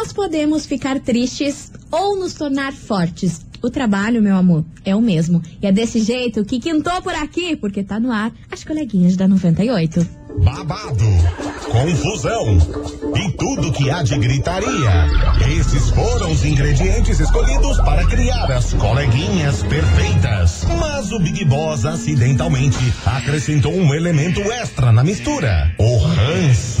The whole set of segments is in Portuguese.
Nós podemos ficar tristes ou nos tornar fortes. O trabalho, meu amor, é o mesmo. E é desse jeito que quintou por aqui, porque tá no ar as coleguinhas da 98. Babado, confusão e tudo que há de gritaria. Esses foram os ingredientes escolhidos para criar as coleguinhas perfeitas. Mas o Big Boss acidentalmente acrescentou um elemento extra na mistura: o ranço.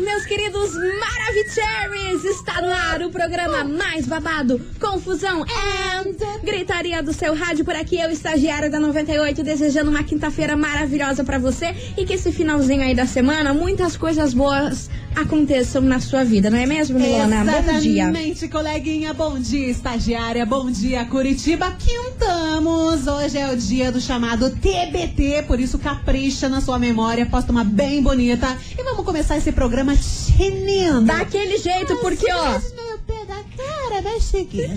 meus queridos Maravicheries! Está no ar o programa mais babado, confusão and gritaria do seu rádio por aqui. Eu, estagiária da 98, desejando uma quinta-feira maravilhosa para você e que esse finalzinho aí da semana, muitas coisas boas aconteçam na sua vida, não é mesmo, Milona? Bom dia. Exatamente, coleguinha. Bom dia, estagiária. Bom dia, Curitiba. Quintamos. Hoje é o dia do chamado TBT, por isso capricha na sua memória, posta uma bem bonita. E vamos começar esse programa chinendo. Daquele jeito, porque ó. Da cara, vai seguir.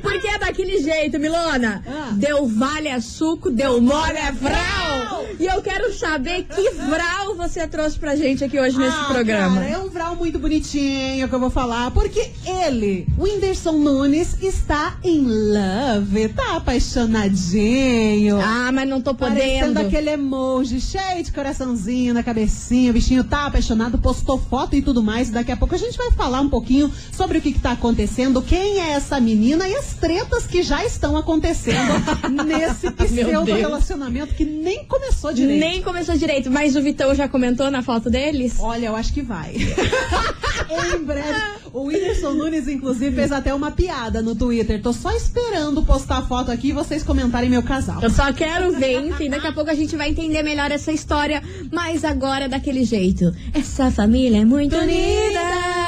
Porque é daquele jeito, Milona. Ah. Deu vale é suco, deu mole é vral. E eu quero saber que vral você trouxe pra gente aqui hoje nesse Ah, programa. Cara, é um vral muito bonitinho que eu vou falar, porque ele, o Whindersson Nunes, está em love, tá apaixonadinho. Ah, mas não tô Parecendo podendo. aquele emoji cheio de coraçãozinho na cabecinha. O bichinho tá apaixonado, postou foto e tudo mais. Daqui a pouco a gente vai falar um pouquinho sobre o que, que tá acontecendo, quem é essa menina e as tretas que já estão acontecendo nesse pseudo relacionamento que nem começou direito. Nem começou direito, mas o Vitão já comentou na foto deles? Olha, eu acho que vai. em breve. O Whindersson Nunes, inclusive, fez até uma piada no Twitter. Tô só esperando postar a foto aqui e vocês comentarem meu casal. Eu só quero ver, enfim, daqui a pouco a gente vai entender melhor essa história, mas agora daquele jeito. Essa família é muito unida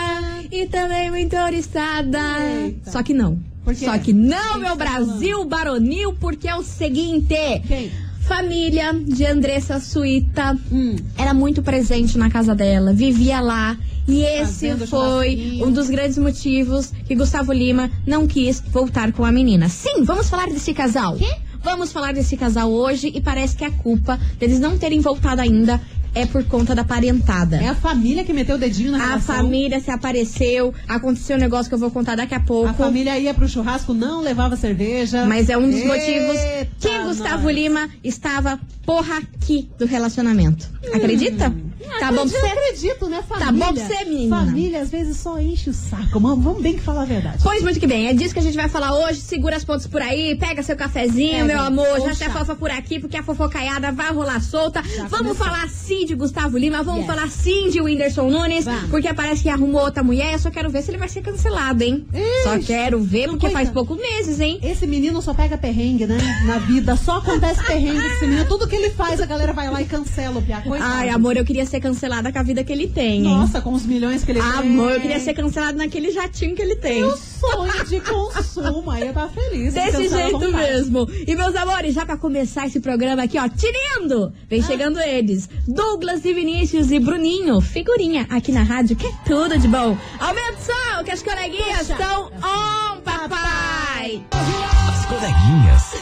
e também muito oriçada. Eita. Só que não. Quê? Só que não, meu tá Brasil baronil, porque é o seguinte. Quem? Família de Andressa Suíta Hum. era muito presente na casa dela, vivia lá. E esse Fazendo foi um dos grandes motivos que Gustavo Lima não quis voltar com a menina. Sim, vamos falar desse casal. Vamos falar desse casal hoje e parece que a culpa deles não terem voltado ainda é por conta da parentada. É a família que meteu o dedinho na A relação. família se apareceu, aconteceu um negócio que eu vou contar daqui a pouco. A família ia pro churrasco, não levava cerveja. Mas é um dos motivos Eita, que Gustavo nós. Lima estava porra aqui do relacionamento. Acredita? Tá bom pra Eu você? acredito, né, família? Tá bom pra você, menina? Família às vezes só enche o saco. Mas Vamos bem que falar a verdade. Pois muito que bem, é disso que a gente vai falar hoje. Segura as pontas por aí, pega seu cafezinho, Pega. meu amor. Já se chá. fofa por aqui, porque a fofocaiada vai rolar solta. vamos começou. falar sim de Gustavo Lima, vamos Yes. falar sim de Whindersson Nunes, Vamos. porque parece que arrumou outra mulher. Eu só quero ver se ele vai ser cancelado, hein? só Ixi, quero ver, porque faz coitado. poucos meses, hein? Esse menino só pega perrengue, né? Na vida. Só acontece perrengue esse menino. Tudo que ele faz, a galera vai lá e cancela o piá. Ai, amor, eu queria ser cancelada com a vida que ele tem? Nossa, com os milhões que ele tem. Amor, eu queria ser cancelado naquele jatinho que ele tem. O sonho de consumo. Aí eu tava feliz. Desse jeito mesmo. E meus amores, já pra começar esse programa aqui, ó, tirando! Vem Ah. chegando eles. Douglas e Vinícius e Bruninho, figurinha aqui na rádio, que é tudo de bom. Aumenta o som, que as coleguinhas Puxa. estão on, papai! As coleguinhas.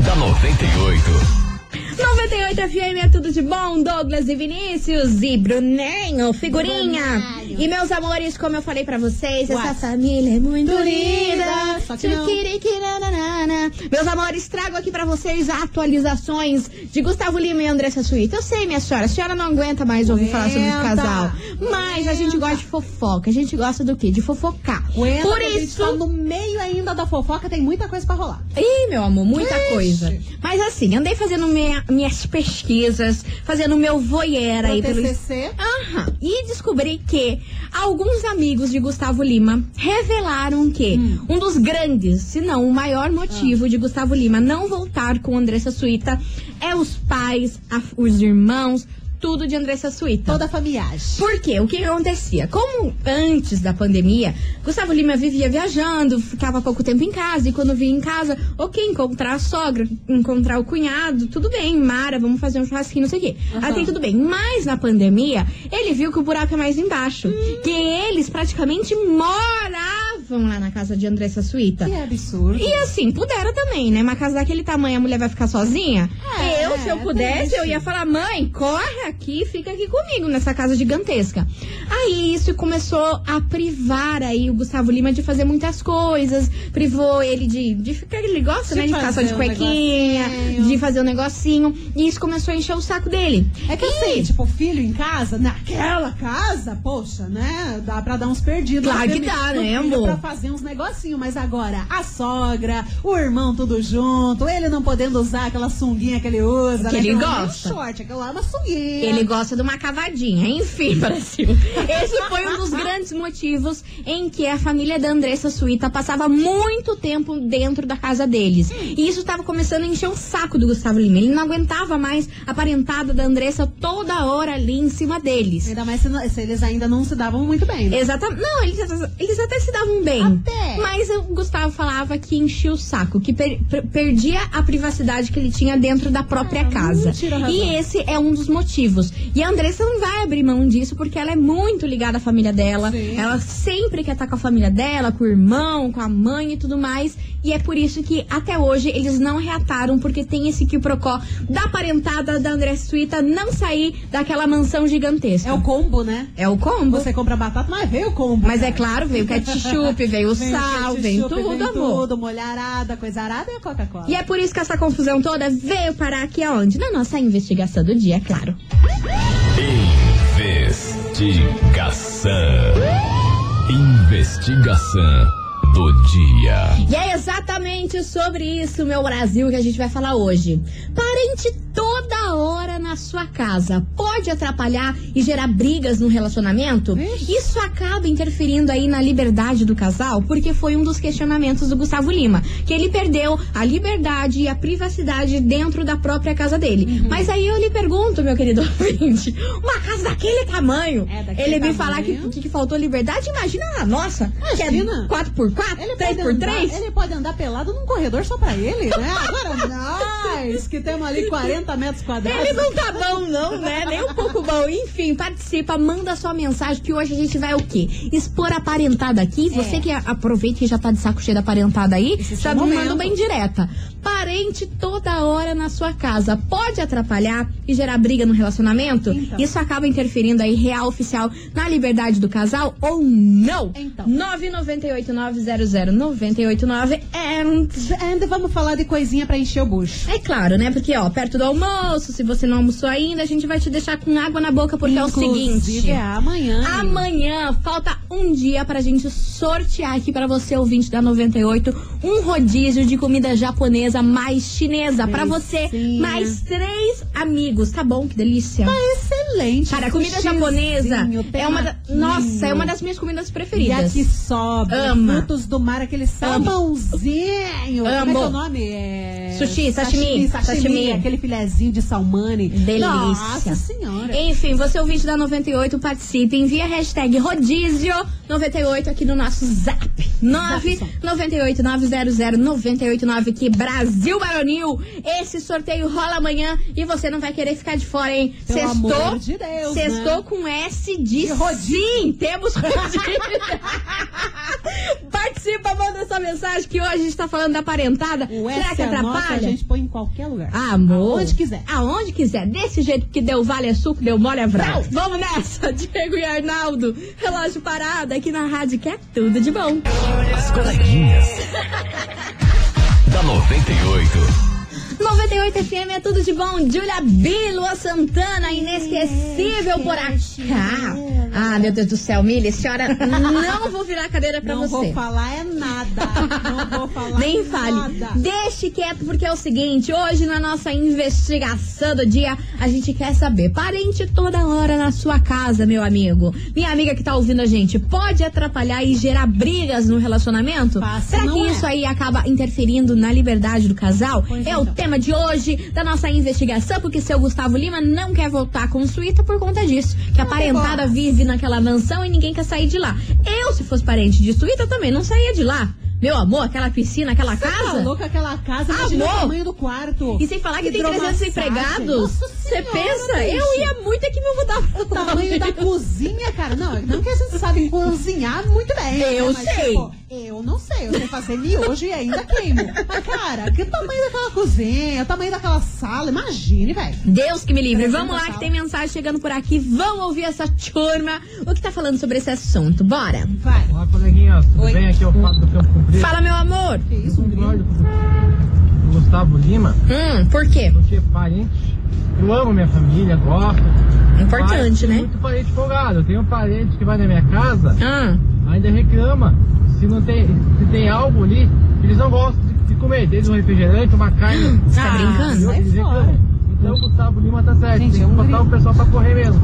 da 98. 98 FM é tudo de bom, Douglas e Vinícius e Bruninho, figurinha. E meus amores, como eu falei pra vocês, essa What? família é muito Unida. unida. Só que não. Tchukirikiranana. Meus amores, trago aqui pra vocês atualizações de Gustavo Lima e Andressa Suíta. Eu sei, minha senhora, a senhora não aguenta mais ouvir falar sobre esse Aguenta. casal. Mas a gente gosta de fofoca. A gente gosta do quê? De fofocar. Aguenta Por isso. tá no meio ainda da fofoca, tem muita coisa pra rolar. Ih, meu amor, muita Ixi. coisa. Mas assim, andei fazendo minha- minhas pesquisas, fazendo meu voyeur aí pelo. TCC. Aham. E descobri que alguns amigos de Gustavo Lima revelaram que Hum. um dos grandes, se não o maior motivo de Gustavo Lima não voltar com Andressa Suíta é os pais, a- os irmãos, tudo de Andressa Suíta. Toda a familiagem. Por quê? O que acontecia? Como antes da pandemia, Gustavo Lima vivia viajando, ficava pouco tempo em casa, e quando vinha em casa, ok, encontrar a sogra, encontrar o cunhado, tudo bem, Mara, vamos fazer um churrasquinho, não sei o quê. Aham. Até tudo bem. Mas na pandemia, ele viu que o buraco é mais embaixo. Hum. Que eles praticamente moravam lá na casa de Andressa Suíta. Que absurdo. E assim, pudera também, né? Uma casa daquele tamanho, a mulher vai ficar sozinha? É, eu, se eu pudesse, deixa. eu ia falar, mãe, corre aqui, fica aqui comigo nessa casa gigantesca. Aí isso começou a privar aí o Gustavo Lima de fazer muitas coisas, privou ele de, de ficar, ele gosta, De né? De ficar só de um cuequinha, negocinho. de fazer um negocinho. E isso começou a encher o saco dele. É que assim, tipo, filho em casa, naquela casa, poxa, né? Dá pra dar uns perdidos. Claro que dá, né, amor? Pra fazer uns negocinhos, mas agora a sogra, o irmão tudo junto, ele não podendo usar aquela sunguinha que ele usa, Que né? ele é gosta. short, aquela é sunguinha. Ele gosta de uma cavadinha. Enfim, Brasil. Esse foi um dos grandes motivos em que a família da Andressa Suíta passava muito tempo dentro da casa deles. E isso estava começando a encher o saco do Gustavo Lima. Ele não aguentava mais a parentada da Andressa toda hora ali em cima deles. Ainda mais se, se eles ainda não se davam muito bem, né? Exatamente. Não, eles, eles até se davam bem. Até. Mas o Gustavo falava que enchia o saco, que per- per- perdia a privacidade que ele tinha dentro da própria Ah, casa. razão. E esse é um dos motivos. E a Andressa não vai abrir mão disso porque ela é muito ligada à família dela. Sim. Ela sempre quer estar com a família dela, com o irmão, com a mãe e tudo mais. E é por isso que até hoje eles não reataram, porque tem esse quiprocó da parentada da Andressa Suíta não sair daquela mansão gigantesca. É o combo, né? É o combo. Você compra batata, mas veio o combo. Mas é claro, veio o ketchup, veio o sal, vem tudo, vem amor. tudo, molha arada, coisa arada e a Coca-Cola. E é por isso que essa confusão toda veio parar aqui aonde? Na nossa investigação do dia, é claro. Investigação. Investigação do dia. E é exatamente sobre isso, meu Brasil, que a gente vai falar hoje. Parente toda hora na sua casa pode atrapalhar e gerar brigas no relacionamento? Isso acaba interferindo aí na liberdade do casal, porque foi um dos questionamentos do Gustavo Lima, que ele perdeu a liberdade e a privacidade dentro da própria casa dele. Uhum. Mas aí eu lhe pergunto, meu querido ouvinte, uma casa daquele tamanho, É, daquele ele me tamanho. falar que, que, que faltou liberdade, imagina a nossa, Imagina. que é 4x4, Ele pode, 3x3. andar, ele pode andar pelado num corredor só pra ele, né? Agora nós, que temos ali 40 metros quadrados. Ele não tá bom, não, né? Nem um pouco bom. Enfim, participa, manda sua mensagem que hoje a gente vai o quê? Expor a parentada aqui. Você que aproveita que já tá de saco cheio da parentada aí, Esse é já me manda bem direta. Parente toda hora na sua casa pode atrapalhar e gerar briga no relacionamento? Então. Isso acaba interferindo aí, real oficial, na liberdade do casal ou não? Então. 998-900-989 and... Ainda vamos falar de coisinha pra encher o bucho. É claro, né? Porque, ó, perto do almoço, se você não almoçou ainda, a gente vai te deixar com água na boca, porque é o Inclusive, seguinte. é amanhã. Amanhã falta um dia pra gente sortear aqui pra você, ouvinte da 98, um rodízio de comida japonesa mais chinesa. Pra você, mais três amigos. Tá bom? Que delícia. Excelente. Cara, a comida japonesa é uma da... Nossa, é uma das minhas comidas preferidas. Yakisoba, Ama. frutos do mar, aquele salmãozinho. Como é que é Amo. o nome? É... Sushi, sashimi, sashimi, sashimi. aquele filezinho de salmone. Delícia. Nossa senhora. Enfim, você ouvinte da 98, participe. Envia a hashtag rodízio 98 aqui no nosso zap. 998 900 989 que Brasil Baronil. Esse sorteio rola amanhã e você não vai querer ficar de fora, hein? Sextou, amor de Deus, sextou né? com S de, De rodízio. sim. Temos rodízio. Participa, manda sua mensagem que hoje a gente tá falando da parentada. O Será que S anota, atrapalha? a gente põe em qualquer lugar. Ah, amor. Aonde quiser. Aonde quiser. Desse jeito que deu vale é suco, deu mole é vrau. Vamos nessa, Diego e Arnaldo. Relógio parado aqui na rádio que é tudo de bom. As coleguinhas. da 98. 98 FM é tudo de bom. Julia B, Lua Santana, inesquecível por cá. Ah, meu Deus do céu, Milha, senhora, não vou virar a cadeira pra Não você. vou falar é nada. Não vou falar Nem fale. nada. Deixe quieto, porque é o seguinte: hoje na nossa investigação do dia, a gente quer saber. Parente toda hora na sua casa, meu amigo. Minha amiga que tá ouvindo a gente, pode atrapalhar e gerar brigas no relacionamento? Fácil Será não que é. isso aí acaba interferindo na liberdade do casal? Pois é o então. tema de hoje da nossa investigação, porque seu Gustavo Lima não quer voltar com suíta por conta disso. Que a Não parentada gosto. Naquela mansão e ninguém quer sair de lá. Eu, se fosse parente de suíta, também não saía de lá. Meu amor, aquela piscina, aquela Você casa. tá louca aquela casa, imagina Amor! o tamanho do quarto. E sem falar que tem 300 Hidromassagem. empregados. Nossa Você pensa? bicho. Eu ia muito aqui me mudar. O tamanho da cozinha, cara. Não, não que a gente sabe cozinhar muito bem. Eu né? Mas, sei. tipo, eu não sei. Eu sei fazer miojo e ainda queimo. Mas, cara, que tamanho daquela cozinha, o tamanho daquela sala. Imagine, velho. Deus que me livre. Vamos lá que tem mensagem chegando por aqui. Vamos ouvir essa turma. O que tá falando sobre esse assunto? Bora. Vai. Olá, coleguinha, tudo Oi. bem? Aqui é o Fábio do Campo. Fala, meu amor. Que isso, um grilo? Concordo com o Gustavo Lima, Hum, por quê? porque parente, eu amo minha família, gosto. Importante, né? muito parente folgado. Eu tenho um parente que vai na minha casa, Ah, ainda reclama se não tem, se tem algo ali, eles não gostam de, de comer. Desde um refrigerante, uma carne. você tá Ah, brincando? eles fora. reclamam. Então o Gustavo Lima tá certo, Gente, tem é que um botar o pessoal pra correr mesmo.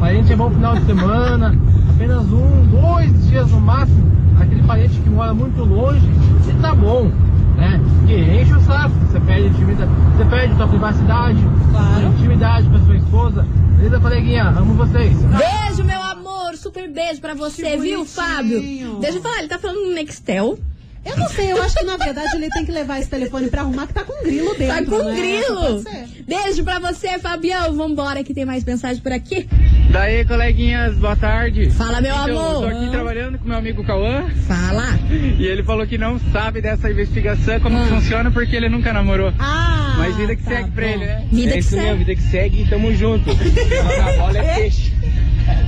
Parente é bom final de semana, apenas um, dois dias no máximo. Aquele parente que mora muito longe, você tá bom, né? Que enche o saco, você perde intimidade, você perde tua privacidade, Claro. sua intimidade com a sua esposa. Beleza, coleguinha? Amo vocês. Beijo, meu amor. Super beijo pra você, Que viu, bonitinho. Fábio? Deixa eu falar, ele tá falando no Nextel. Eu não sei, eu acho que na verdade ele tem que levar esse telefone pra arrumar que tá com grilo dentro. Tá com né? grilo. Beijo pra você, Fabião. Vambora que tem mais mensagem por aqui. Daí, coleguinhas, boa tarde. Fala, meu então, Eu tô amor. aqui trabalhando com meu amigo Cauã Fala. e ele falou que não sabe dessa investigação, como Ah. que funciona, porque ele nunca namorou. Ah, Mas vida que tá segue pra bom. ele, né? Vida é que isso segue. mesmo, vida que segue e tamo junto. A bola é peixe.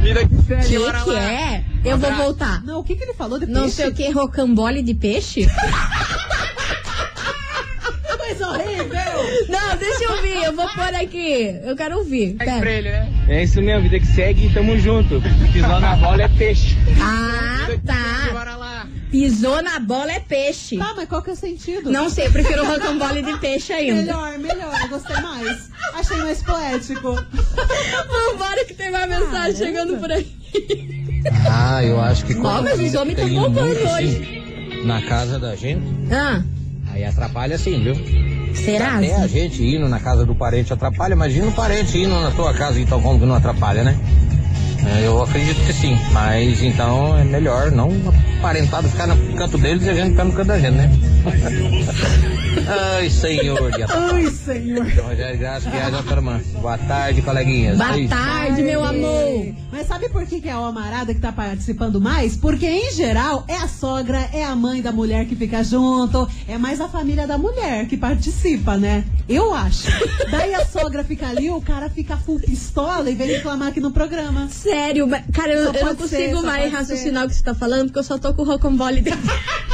Vida que segue, Que bora que lá. é? Eu vou voltar. Não, o que, que ele falou de Não peixe? sei o que, rocambole de peixe? Coisa horrível! Não, deixa eu ouvir, eu vou pôr aqui. Eu quero ouvir. Pera. ele, né? É isso mesmo, vida que segue e tamo junto. Pisou na bola é peixe. Ah, tá. bora lá. Pisou na bola é peixe. Tá, mas qual que é o sentido? Não sei, prefiro rocambole de peixe ainda. Melhor, melhor, eu gostei mais. Achei mais poético. Vambora que tem mais mensagem chegando por aí. Ah, eu acho que Ó, quando mas os homens tão indo bombando muito, hoje. assim, Na casa da gente, Ah, aí atrapalha sim, viu? Será? Até a gente indo na casa do parente atrapalha, imagina o parente indo na tua casa, então como que não atrapalha, né? É, Eu acredito que sim, mas então é melhor não aparentado ficar no canto deles e a gente ficar no canto da gente, né? Ai, senhor. Ai, senhor. Rogério Graça, Viagem Altarman. Boa tarde, coleguinhas. Boa Beijo. tarde, meu amor. Mas sabe por que, que é a Amarada que tá participando mais? Porque, em geral, é a sogra, é a mãe da mulher que fica junto, é mais a família da mulher que participa, né? Eu acho. Daí a sogra fica ali, o cara fica full pistola e vem reclamar aqui no programa. Sério, mas- cara, eu, eu não ser, consigo só mais raciocinar o que você tá falando, porque eu só tô com o rocambole dentro.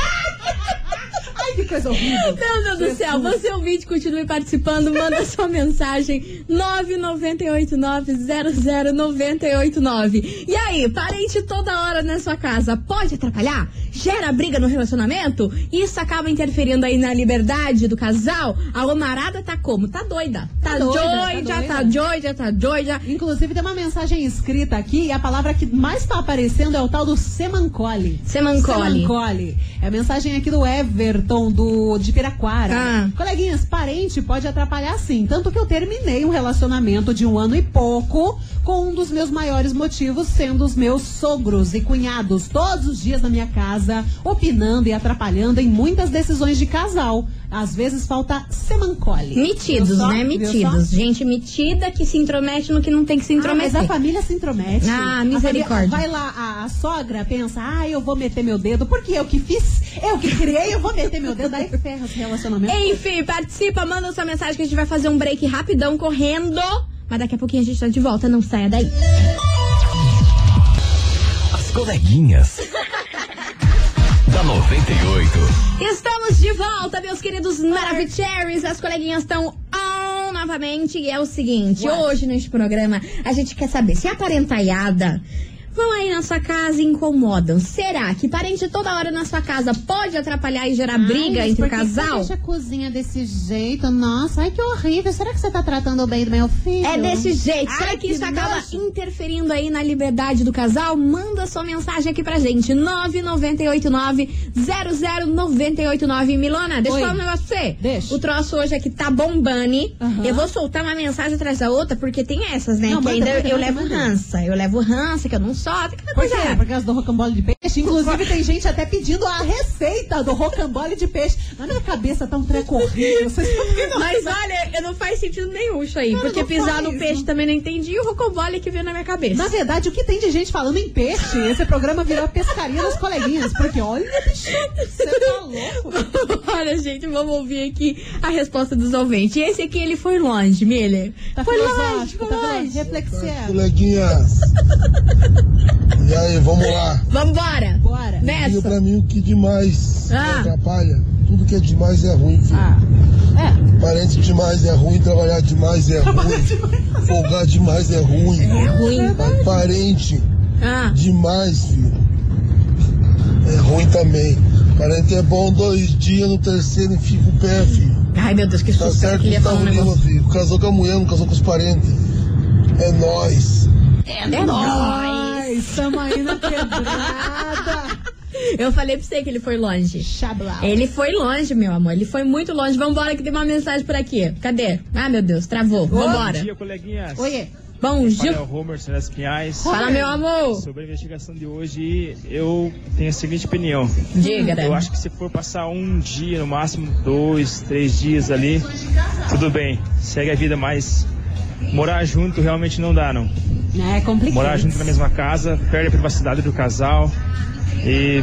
Coisa horrível. Meu Deus do céu, você ouvinte, continue participando, manda sua mensagem 998900989. E aí, parente toda hora na sua casa, pode atrapalhar? Gera briga no relacionamento? Isso acaba interferindo aí na liberdade do casal? A Omarada tá como? Tá doida. Tá, Tá doida, tá doida, doida. tá doida, tá doida. Inclusive, tem uma mensagem escrita aqui e a palavra que mais tá aparecendo é o tal do semancole. Semancole. Semancole. É a mensagem aqui do Everton, do, de Piraquara. Ah. Coleguinhas, parente pode atrapalhar sim. Tanto que eu terminei um relacionamento de um ano e pouco com um dos meus maiores motivos sendo os meus sogros e cunhados todos os dias na minha casa, opinando e atrapalhando em muitas decisões de casal. Às vezes falta semancole. Metidos, né? Metidos. Gente metida que se intromete no que não tem que se Ah, intrometer. mas a família se intromete. Ah, A misericórdia. família- vai lá, a, a sogra pensa, ah, eu vou meter meu dedo, porque eu que fiz, eu que criei, eu vou meter meu dedo, aí ferra esse relacionamento. Enfim, participa, manda sua mensagem que a gente vai fazer um break rapidão, correndo. Mas daqui a pouquinho a gente tá de volta, não saia daí. As coleguinhas. Da 98. Estamos de volta, meus queridos Maravicheries. As coleguinhas estão on novamente. E é o seguinte, hoje neste programa a gente quer saber se a parentaiada vão aí na sua casa e incomodam. Será que parente toda hora na sua casa pode atrapalhar e gerar briga Ai, entre o que que Você casal? deixa a cozinha desse jeito? Nossa, ai que horrível. Será que você tá tratando bem do meu filho? É desse jeito. Ai, Será que isso acaba nojo. interferindo aí na liberdade do casal? Manda sua mensagem aqui pra gente. 9989-00989. Milona, deixa eu Oi. falar um negócio pra você. Deixa. O troço hoje aqui tá bombando. Aham. Eu vou soltar uma mensagem atrás da outra, porque tem essas, né? Não, que manda, ainda manda, eu manda, levo manda. rança. Eu levo rança, que eu não Aquela Por coisa. quê? Por causa do rocambole de peixe. Inclusive, tem gente até pedindo a receita do rocambole de peixe. Na minha cabeça tá um treco horrível. Vocês não Mas olha, eu não faz sentido nenhum isso aí. Cara, porque pisar no peixe também não entendi e o rocambole que veio na minha cabeça. Na verdade, o que tem de gente falando em peixe? Esse programa virou a pescaria das coleguinhas. Porque olha, bicho, você tá louco. Olha, gente, vamos ouvir aqui a resposta dos ouvintes. E esse aqui, ele foi longe, Miller. Tá foi longe, filosófico, foi tá longe. reflexivo. Coleguinhas. E aí, vamos lá. Vambora. Bora. Diga Nessa. pra mim o que demais Ah. atrapalha. Tudo que é demais é ruim, filho. Ah, é. Parente demais é ruim, trabalhar demais é ruim. Folgar demais é ruim. É ruim. Mas parente Ah, demais, filho. É ruim também. Parente é bom dois dias, no terceiro e fica o pé, filho. ai, meu Deus, que Tá susto. Certo, falar um Gustavo Lima, negócio. filho. Casou com a mulher, não casou com os parentes. É nóis. É nóis. Ai, estamos aí na quebrada. Eu falei pra você que ele foi longe. Chablau. Ele foi longe, meu amor. Ele foi muito longe. Vambora que tem uma mensagem por aqui. Cadê? Ah, meu Deus, travou. Bom Vambora. dia, coleguinhas. Oiê. Bom dia. o Homer Celeste Pinhais. Fala, meu amor. Sobre a investigação de hoje, eu tenho a seguinte opinião. Diga, Eu acho que se for passar um dia, no máximo dois, três dias ali, tudo bem, segue a vida, mas morar junto realmente não dá, não. É complicado. Morar junto na mesma casa, perde a privacidade do casal e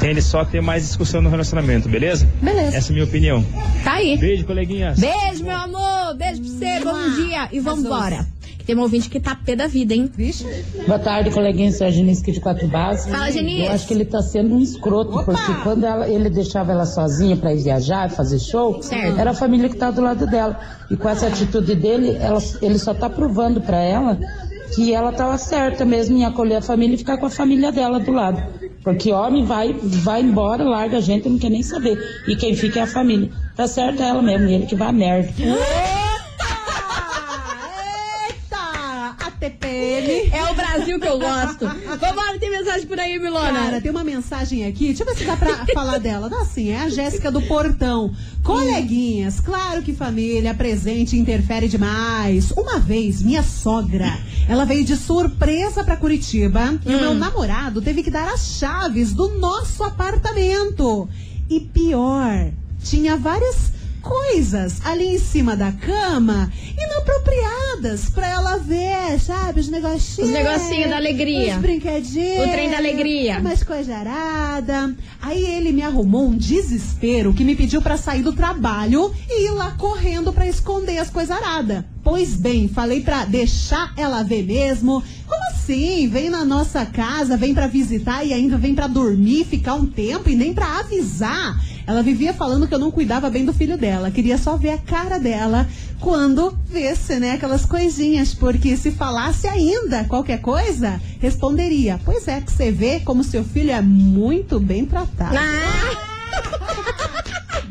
tende só a ter mais discussão no relacionamento, beleza? Beleza. Essa é a minha opinião. Tá aí. Beijo, coleguinhas. Beijo, meu amor. Beijo pra você. Bom dia. E vambora. Tem um ouvinte que tá pé da vida, hein? Vixe. Boa tarde, coleguinha, sou a Genice aqui de Quatro Bases. Fala, Genice. Eu acho que ele tá sendo um escroto, porque quando ela- ele deixava ela sozinha pra ir viajar, fazer show, Certo. era a família que tá do lado dela. E com essa atitude dele, ela- ele só tá provando pra ela que ela tava certa mesmo em acolher a família e ficar com a família dela do lado. Porque homem vai, vai embora, larga a gente, não quer nem saber. E quem fica é a família. Tá certo ela mesmo, e ele que vai a merda. Eita! A TPM. Que eu gosto. Vambora, tem mensagem por aí, Milona. Cara, tem uma mensagem aqui. Deixa eu ver se dá pra falar dela. Não, assim, é a Jéssica do Portão. Coleguinhas, claro que família presente interfere demais. Uma vez, minha sogra, ela veio de surpresa pra Curitiba e o meu namorado teve que dar as chaves do nosso apartamento. E pior, tinha várias coisas ali em cima da cama inapropriadas pra ela ver, sabe? Os negocinhos. Os negocinhos da alegria. Os brinquedinhos. O trem da alegria. Umas coisa arada. Aí ele me arrumou um desespero que me pediu pra sair do trabalho e ir lá correndo pra esconder as coisas aradas. Pois bem, falei pra deixar ela ver mesmo. Como assim? Vem na nossa casa, vem pra visitar e ainda vem pra dormir, ficar um tempo e nem pra avisar. Ela vivia falando que eu não cuidava bem do filho dela, queria só ver a cara dela quando visse, né, aquelas coisinhas, porque se falasse ainda qualquer coisa, responderia: "Pois é, que você vê como seu filho é muito bem tratado". Ah,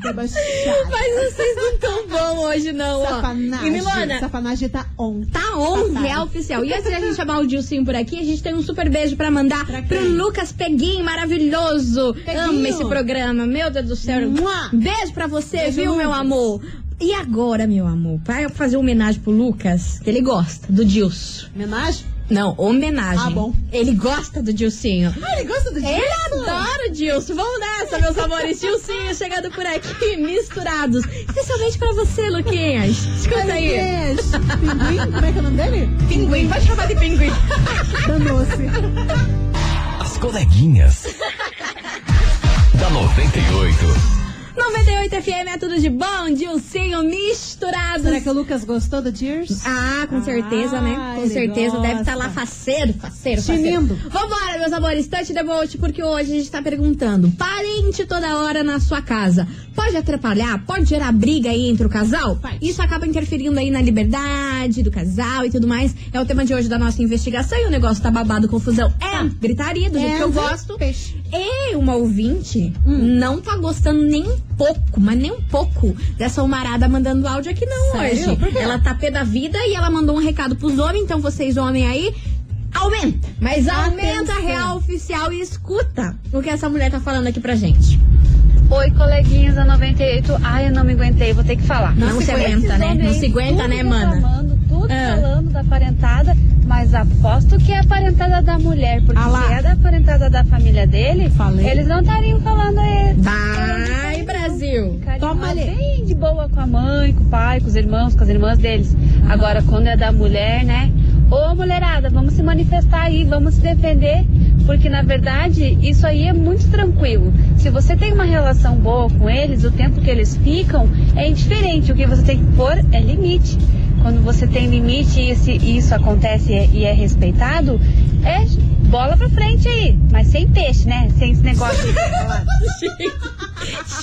Debochado. mas vocês não tão bom hoje, não, ó. Safanagem. E Milona, Safanagem tá on. Tá on, Papai. real oficial. E antes de a gente chamar o Dilcinho por aqui, a gente tem um super beijo pra mandar Pra pro? Lucas Peguinho, maravilhoso. Peguinho. Amo esse programa, meu Deus do céu. Mua. Beijo pra você, Beijo, viu, meu amor? E agora, meu amor, vai fazer uma homenagem pro Lucas, que ele gosta, do Dilson. Homenagem? Não, homenagem. Ah, bom. Ele gosta do Dilcinho. Ah, ele gosta do Ele Dilson? adora o Dilson. Vamos nessa, meus amores. Dilcinho chegando por aqui, misturados. Especialmente pra você, Luquinhas. Escuta aí. Beijo. Pinguim? Como é que é o nome dele? Pinguim, pode chamar de pinguim. Danou-se. As coleguinhas. da 98. 98 FM é tudo de bom, Dilcinho misturados. Será que o Lucas gostou do Cheers? Ah, com certeza, né? Ah, Com certeza. Deve estar gosta. lá faceiro, faceiro, faceiro. Vambora, meus amores. Touch the boat, porque hoje a gente tá perguntando. Parente toda hora na sua casa. Pode atrapalhar? Pode gerar briga aí entre o casal? Isso acaba interferindo aí na liberdade do casal e tudo mais. É o tema de hoje da nossa investigação e o negócio tá babado, confusão. É É, gritaria, do jeito que eu gosto. peixe. E uma ouvinte não tá gostando nem pouco, mas nem um pouco dessa humarada mandando áudio aqui não Sério? hoje. Ela tá pé da vida e ela mandou um recado pros homens, então vocês homens aí, aumenta. Mas aumenta a Atenção. real oficial e escuta o que essa mulher tá falando aqui pra gente. Oi, coleguinhas da 98. Ai, eu não me aguentei, vou ter que falar. Não se aguenta, né? Não se aguenta, né, mana? Reclamando, tudo Ah. falando da parentada, mas aposto que é a parentada da mulher, porque Ah se é da parentada da família dele, Falei. eles não estariam falando aí. Vai, Brasil! Toma ali. bem de boa com a mãe, com o pai, com os irmãos, com as irmãs deles. Agora, quando é da mulher, né? Ô, mulherada, vamos se manifestar aí, vamos se defender, porque na verdade isso aí é muito tranquilo. Se você tem uma relação boa com eles, o tempo que eles ficam é indiferente. O que você tem que pôr é limite. Quando você tem limite e esse- isso acontece e é, e é respeitado, é bola pra frente aí. Mas sem peixe, né? Sem esse negócio de.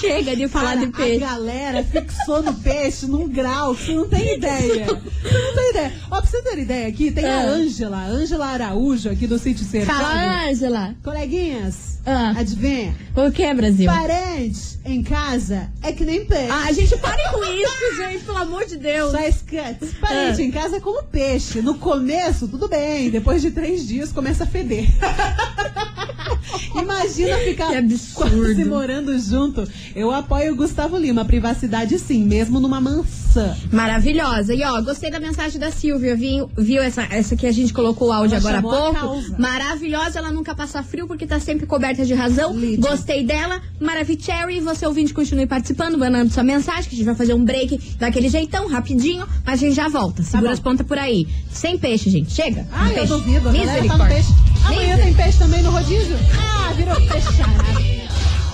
Chega de falar Cara, de peixe. A galera fixou no peixe num grau que você não tem ideia. Você não tem ideia. Ó, pra você ter ideia aqui, tem a Ah. Ângela, Ângela Araújo aqui do Sítio Cercado. Fala, Ângela. Coleguinhas, Ah. adivinha? O que, Brasil? Parente em casa é que nem peixe. Ah, gente, pare com isso, gente, pelo amor de Deus. Só esquece. Parente Ah. em casa é como peixe. No começo, tudo bem. Depois de três dias, começa a feder. Imagina ficar quase morando junto. Eu apoio o Gustavo Lima. Privacidade sim, mesmo numa mansão. Maravilhosa. E ó, gostei da mensagem da Silvia. Viu, viu essa, essa que a gente colocou o áudio Ela agora há a pouco? Maravilhosa, ela nunca passa frio porque tá sempre coberta de razão. Lídia. Gostei dela. Maravicherry, você ouvinte, continue participando, mandando sua mensagem, que a gente vai fazer um break daquele jeitão, rapidinho, mas a gente já volta. Segura bom. as pontas por aí. Sem peixe, gente. Chega. Ah, Sem eu peixe. duvido. A galera tá no Misericórdia. peixe. Amanhã tem peixe também no rodízio? Ah, virou peixe.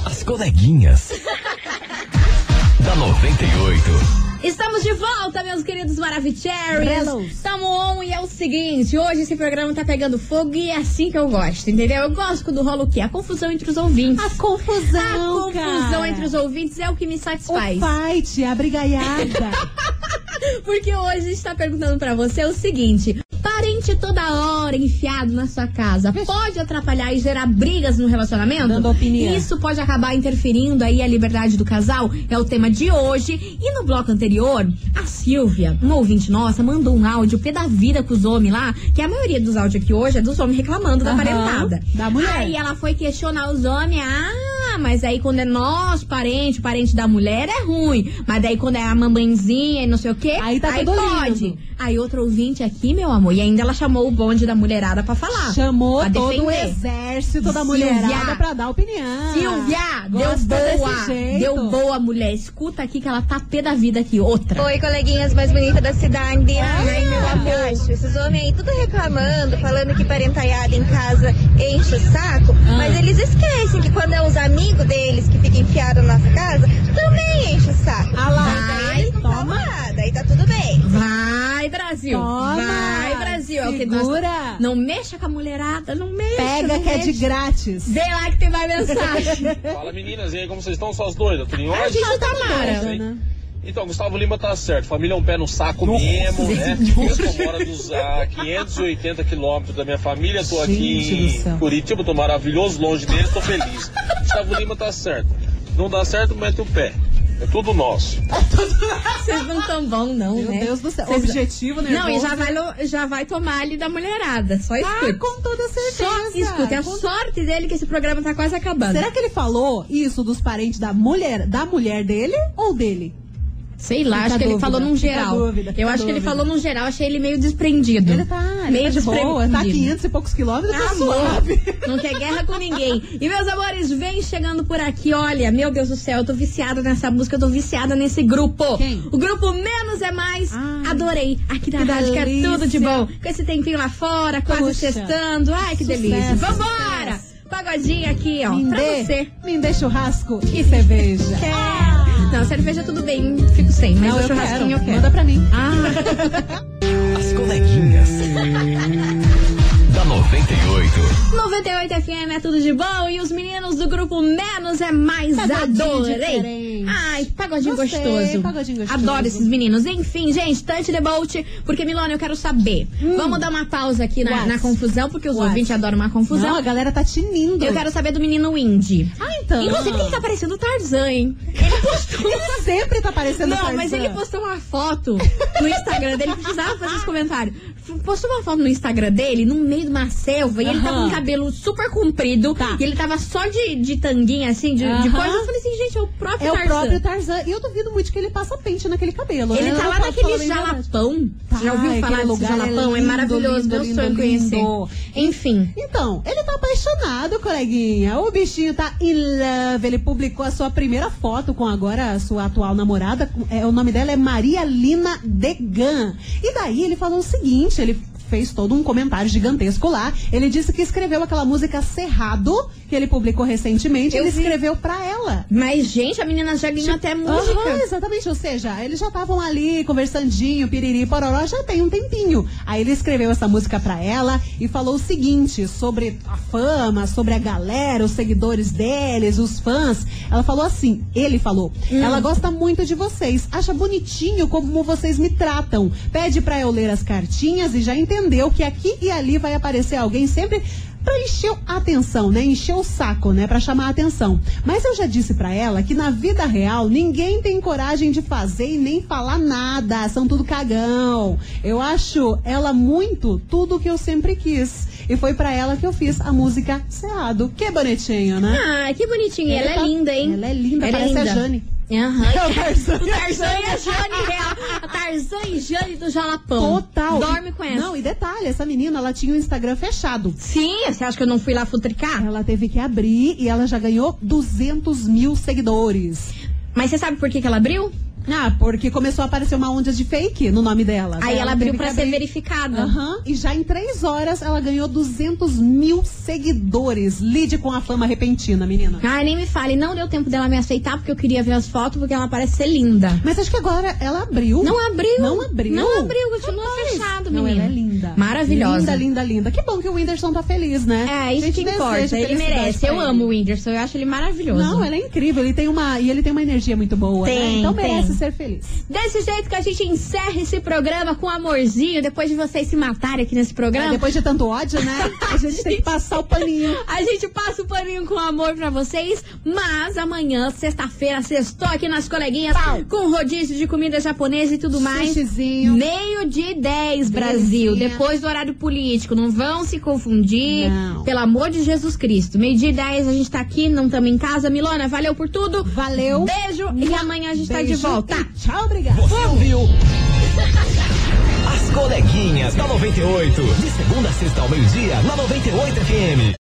As coleguinhas. da 98. Estamos de volta, meus queridos Maravicheries. Estamos on e é o seguinte, hoje esse programa tá pegando fogo e é assim que eu gosto, entendeu? Eu gosto quando rola o quê? A confusão entre os ouvintes. A confusão, A confusão cara. entre os ouvintes é o que me O satisfaz. fight, a brigaiada. Porque hoje a gente tá perguntando pra você o seguinte: parente toda hora enfiado na sua casa pode atrapalhar e gerar brigas no relacionamento? Dando opinião. Isso pode acabar interferindo aí a liberdade do casal? É o tema de hoje. E no bloco anterior, a Silvia, uma ouvinte nossa, mandou um áudio pé da vida com os homens lá, que a maioria dos áudios aqui hoje é dos homens reclamando da Aham, parentada. da mulher. Aí ela foi questionar os homens, ah, mas aí quando é nós, parente, parente da mulher, é ruim. Mas daí quando é a mamãezinha e não sei o quê, Aí tá tudo pode. lindo. Aí outro ouvinte aqui, meu amor, e ainda ela chamou o bonde da mulherada pra falar. Chamou pra todo o exército da Silvia. mulherada pra dar opinião. Silvia, deu boa. Deu boa, mulher. Escuta aqui que ela tá pé da vida aqui. Outra. Oi, coleguinhas mais bonitas da cidade. Ai, meu amor. Esses homens aí tudo reclamando, falando que parentaiada em casa enche o saco. Ah. Mas eles esquecem que quando é os amigos deles que ficam enfiados na nossa casa, também enche o saco. Ah lá, vai, não toma. falam nada, aí tá tudo bem. Vai, Brasil. Toma. Vai, Brasil. É o que Segura. nós- Não mexa com a mulherada, não mexa. Pega não que é de mexa. grátis. Vê lá que tem mais mensagem. Fala meninas, e aí, como vocês estão? Suas doidas? Tudo em a ordem? gente tá Mara. Doida, né? Então, Gustavo Lima tá certo. Família é um pé no saco mesmo, né? Eu tô mora dos ah, 580 quilômetros da minha família, tô Gente aqui em Curitiba, tô maravilhoso, longe deles, tô feliz. Gustavo Lima tá certo. Não dá certo, mete o pé. É tudo nosso. Vocês não tão bom, não, Meu né? Deus do céu. Vocês- Objetivo, né? Não, e já vai, lo- já vai tomar ali da mulherada. Só Ah, escute. com toda certeza. Só escute. É a Com- sorte dele que esse programa tá quase acabando. Será que ele falou isso dos parentes da mulher, da mulher dele ou dele? Sei lá, acho que ele falou num geral. dúvida, Eu acho que ele falou num geral, achei ele meio desprendido. Ele tá, ele meio tá de boa, tá a desprendido. 500 e poucos quilômetros, tá Amor, suave. não quer guerra com ninguém. E meus amores, vem chegando por aqui. Olha, meu Deus do céu, eu tô viciada nessa música, eu tô viciada nesse grupo. Quem? O grupo Menos é Mais. Ai, Adorei. Aqui que rádio, que é tudo de bom. Com esse tempinho lá fora, quase Puxa. sextando. Ai, que Sucesso, delícia. Vambora! sucesso. Pagodinho aqui, ó, pra Mindê, você. Mindê churrasco e cerveja. Não, cerveja tudo bem, fico sem, mas Não, o eu churrasquinho quero. eu quero. Manda pra mim. Ah, As coleguinhas. da 98. 98 FM é tudo de bom e os meninos do grupo Menos é mais Pagodinho adorei. diferente. Ai, pagodinho Gostei, gostoso. pagodinho gostoso. Adoro esses meninos. Enfim, gente, Tante the Bolt, porque Milona, eu quero saber. Vamos dar uma pausa aqui na, na confusão, porque os What? ouvintes adoram uma confusão. Não, a galera tá tinindo. Eu quero saber do menino Indy. Ah, então. Inclusive, ele tá parecendo o Tarzan, hein? Ele postou. Ele sempre tá parecendo Não, Tarzan. mas ele postou uma foto no Instagram dele, precisava fazer esse comentário. Postou uma foto no Instagram dele, no meio de uma selva, e ele tava com o cabelo super comprido, Tá. e ele tava só de, de tanguinha, assim, de, de coisa. Eu falei assim, gente, é o próprio É o Tarzan. próprio Tarzan. E eu duvido muito que ele passa pente naquele cabelo. Ele né? tá lá naquele jalapão. Tá, já ouviu falar desse lugar jalapão? É, lindo, maravilhoso, lindo, meu lindo, sonho lindo. conhecer. Enfim. Então, ele tá apaixonado, coleguinha. O bichinho tá in love. Ele publicou a sua primeira foto com agora a sua atual namorada. É, o nome dela é Maria Lina Degan. E daí ele falou o seguinte: ele fez todo um comentário gigantesco lá. Ele disse que escreveu aquela música Cerrado, que ele publicou recentemente. Eu ele vi. escreveu pra ela. Mas, gente, a menina já ganhou até música. Aham, exatamente, ou seja, eles já estavam ali conversandinho, piriri, pororó, já tem um tempinho. Aí ele escreveu essa música pra ela e falou o seguinte sobre a fama, sobre a galera, os seguidores deles, os fãs. Ela falou assim, ele falou, ela gosta muito de vocês, acha bonitinho como vocês me tratam, pede pra eu ler as cartinhas e já entendeu que aqui e ali vai aparecer alguém sempre pra encher a atenção, né? Encher o saco, né? Pra chamar a atenção. Mas eu já disse pra ela que na vida real ninguém tem coragem de fazer e nem falar nada. São tudo cagão. Eu acho ela muito tudo que eu sempre quis. E foi pra ela que eu fiz a música Cerrado. Que bonitinho, né? Ah, que bonitinho. Ela tá- é linda, hein? ela é linda, Ela parece a linda. Jane. Aham. É o Tarzan. O Tarzan e a Jane real. A Tarzan e Jane do Jalapão. Total. Dorme com essa. Não, e detalhe, essa menina, ela tinha o Instagram fechado. Sim, você acha que eu não fui lá futricar? Ela teve que abrir e ela já ganhou 200 mil seguidores. Mas você sabe por que, que ela abriu? Ah, porque começou a aparecer uma onda de fake no nome dela. Aí ela abriu teve pra ser verificada. Aham, e já em três horas ela ganhou 200 mil seguidores. Lide com a fama repentina, menina. Ai, nem me fale, não deu tempo dela me aceitar porque eu queria ver as fotos porque ela parece ser linda. Mas acho que agora ela abriu. Não abriu. Não abriu. Não abriu, continua Rapaz, fechado, Não, menina. ela é linda. Maravilhosa. Linda, linda, linda. Que bom que o Whindersson tá feliz, né? É, isso que importa. Ele merece. Eu ele. amo o Whindersson, eu acho ele maravilhoso. Não, ela é incrível. Ele tem uma, e ele tem uma energia muito boa, né? Tem, Então tem. merece ser feliz. Desse jeito que a gente encerra esse programa com amorzinho, depois de vocês se matarem aqui nesse programa. É, depois de tanto ódio, né? A gente tem que passar o paninho. A gente passa o paninho com amor pra vocês, mas amanhã, sexta-feira, sextou aqui nas coleguinhas com rodízio de comida japonesa e tudo mais. Sushizinho. Meio de 10, Brasil. Depois do horário político. Não vão se confundir. Não. Pelo amor de Jesus Cristo. Meio de 10, a gente tá aqui, não estamos em casa. Milona, valeu por tudo. Valeu. Beijo. E amanhã a gente tá de Beijo volta. e Tchau, obrigada. Você ouviu? As coleguinhas da 98. De segunda a sexta ao meio-dia, na 98 FM.